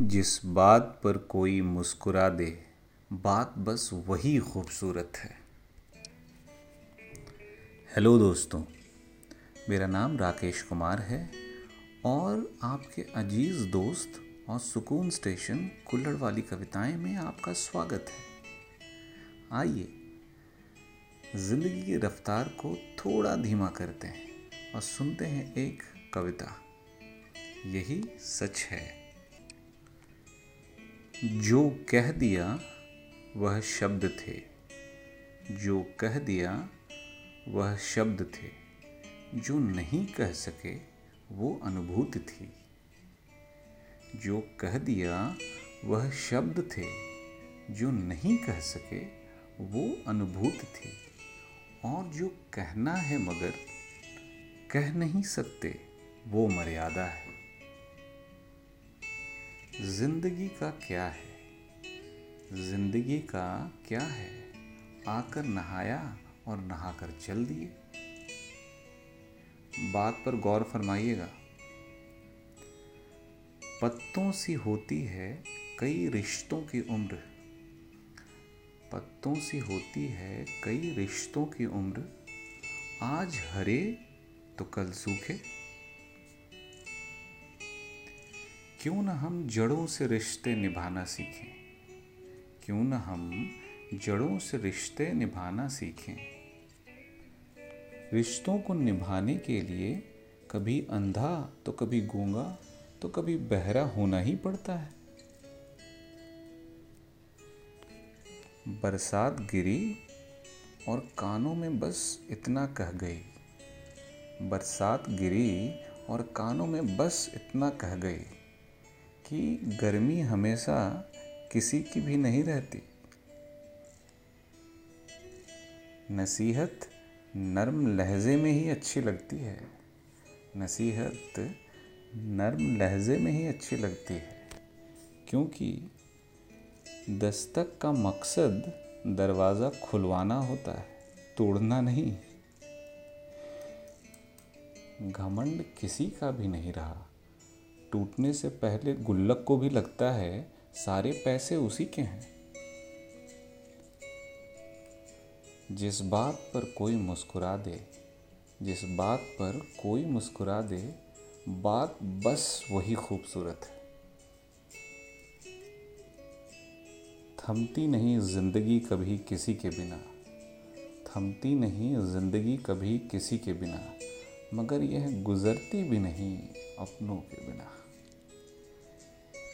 जिस बात पर कोई मुस्कुरा दे, बात बस वही खूबसूरत है। हेलो दोस्तों, मेरा नाम राकेश कुमार है और आपके अज़ीज़ दोस्त और सुकून स्टेशन कुल्लड़ वाली कविताएँ में आपका स्वागत है। आइए, ज़िंदगी की रफ्तार को थोड़ा धीमा करते हैं और सुनते हैं एक कविता। यही सच है। जो कह दिया, वह शब्द थे। जो कह दिया, वह शब्द थे। जो नहीं कह सके, वो अनुभूति थी। जो कह दिया, वह शब्द थे। जो नहीं कह सके, वो अनुभूति थी। और जो कहना है मगर, कह नहीं सकते, वो मर्यादा है। ज़िंदगी का क्या है? ज़िंदगी का क्या है? आकर नहाया और नहाकर चल दिए। बात पर गौर फरमाइएगा। पत्तों सी होती है कई रिश्तों की उम्र। पत्तों सी होती है कई रिश्तों की उम्र। आज हरे तो कल सूखे। क्यों न हम जड़ों से रिश्ते निभाना सीखें? क्यों न हम जड़ों से रिश्ते निभाना सीखें? रिश्तों को निभाने के लिए कभी अंधा तो कभी गूँगा तो कभी बहरा होना ही पड़ता है। बरसात गिरी और कानों में बस इतना कह गई। बरसात गिरी और कानों में बस इतना कह गई। कि गर्मी हमेशा किसी की भी नहीं रहती। नसीहत नर्म लहजे में ही अच्छी लगती है। नसीहत नर्म लहजे में ही अच्छी लगती है। क्योंकि दस्तक का मकसद दरवाज़ा खुलवाना होता है, तोड़ना नहीं। घमंड किसी का भी नहीं रहा। टूटने से पहले गुल्लक को भी लगता है, सारे पैसे उसी के हैं। जिस बात पर कोई मुस्कुरा दे, जिस बात पर कोई मुस्कुरा दे, बात बस वही खूबसूरत है। थमती नहीं ज़िंदगी कभी किसी के बिना, थमती नहीं ज़िंदगी कभी किसी के बिना, मगर यह गुजरती भी नहीं अपनों के बिना।